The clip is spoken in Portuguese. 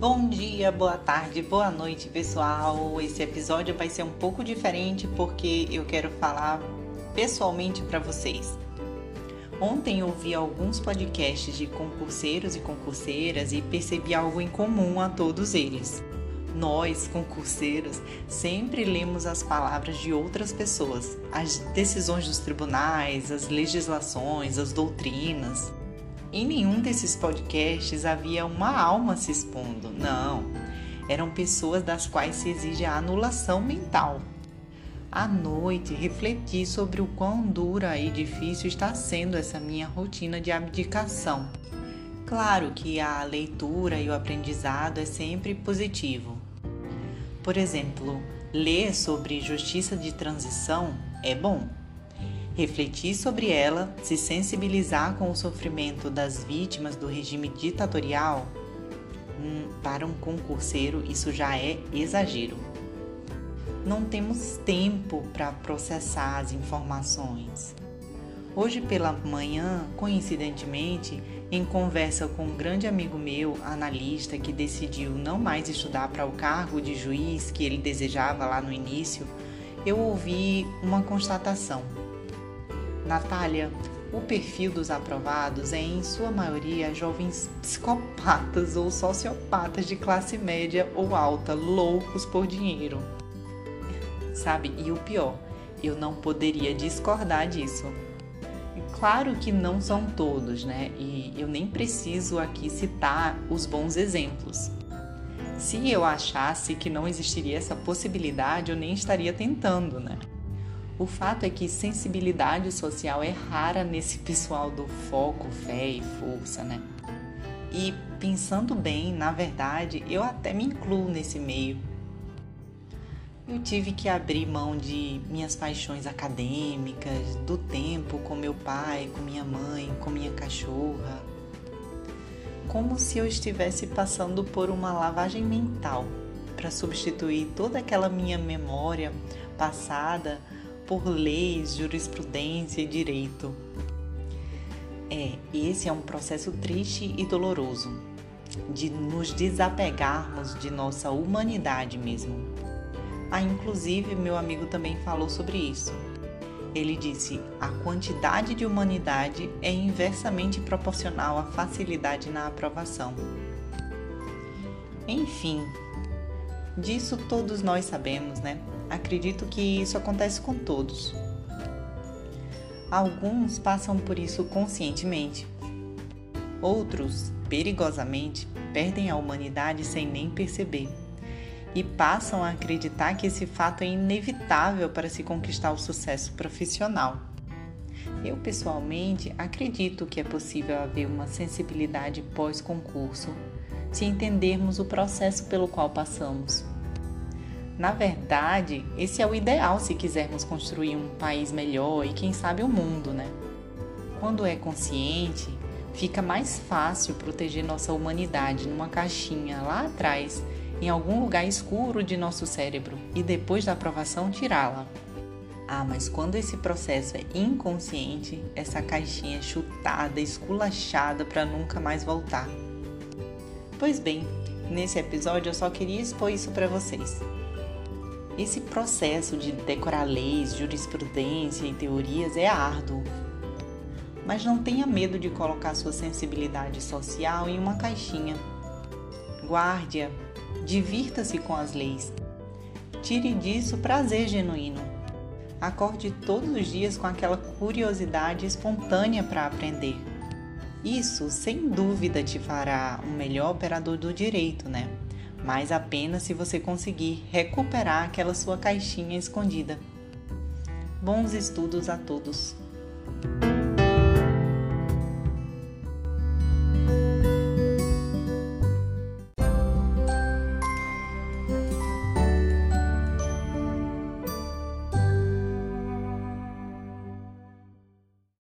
Bom dia, boa tarde, boa noite, pessoal. Esse episódio vai ser um pouco diferente porque eu quero falar pessoalmente para vocês. Ontem eu vi alguns podcasts de concurseiros e concurseiras e percebi algo em comum a todos eles. Nós, concurseiros, sempre lemos as palavras de outras pessoas, as decisões dos tribunais, as legislações, as doutrinas. Em nenhum desses podcasts havia uma alma se expondo, não. Eram pessoas das quais se exige a anulação mental. À noite, refleti sobre o quão dura e difícil está sendo essa minha rotina de abdicação. Claro que a leitura e o aprendizado é sempre positivo, por exemplo, ler sobre justiça de transição é bom. Refletir sobre ela, se sensibilizar com o sofrimento das vítimas do regime ditatorial, hum, para um concurseiro isso já é exagero. Não temos tempo para processar as informações. Hoje pela manhã, coincidentemente, em conversa com um grande amigo meu, analista, que decidiu não mais estudar para o cargo de juiz que ele desejava lá no início, eu ouvi uma constatação. Natália, o perfil dos aprovados é, em sua maioria, jovens psicopatas ou sociopatas de classe média ou alta, loucos por dinheiro. Sabe? E o pior, eu não poderia discordar disso. Claro que não são todos, né? E eu nem preciso aqui citar os bons exemplos. Se eu achasse que não existiria essa possibilidade, eu nem estaria tentando, né? O fato é que sensibilidade social é rara nesse pessoal do foco, fé e força, né? E pensando bem, na verdade, eu até me incluo nesse meio eu tive que abrir mão de minhas paixões acadêmicas, do tempo com meu pai, com minha mãe, com minha cachorra. Como se eu estivesse passando por uma lavagem mental para substituir toda aquela minha memória passada por leis, jurisprudência e direito. É, esse é um processo triste e doloroso de nos desapegarmos de nossa humanidade mesmo ah, inclusive, meu amigo também falou sobre isso. Ele disse: a quantidade de humanidade é inversamente proporcional à facilidade na aprovação. Enfim, disso todos nós sabemos, né? Acredito que isso acontece com todos. Alguns passam por isso conscientemente, outros, perigosamente, perdem a humanidade sem nem perceber e passam a acreditar que esse fato é inevitável para se conquistar o sucesso profissional. Eu, pessoalmente, acredito que é possível haver uma sensibilidade pós-concurso se entendermos o processo pelo qual passamos. Na verdade, esse é o ideal se quisermos construir um país melhor e, quem sabe, o mundo, né? Quando é consciente, fica mais fácil proteger nossa humanidade numa caixinha lá atrás em algum lugar escuro de nosso cérebro e depois da aprovação tirá-la. Ah, mas quando esse processo é inconsciente, essa caixinha é chutada, esculachada para nunca mais voltar. Pois bem, nesse episódio eu só queria expor isso para vocês. Esse processo de decorar leis, jurisprudência e teorias é árduo. Mas não tenha medo de colocar sua sensibilidade social em uma caixinha. Guarde-a Divirta-se com as leis. Tire disso prazer genuíno. Acorde todos os dias com aquela curiosidade espontânea para aprender. Isso, sem dúvida, te fará um melhor operador do direito, né? Mas apenas se você conseguir recuperar aquela sua caixinha escondida. Bons estudos a todos!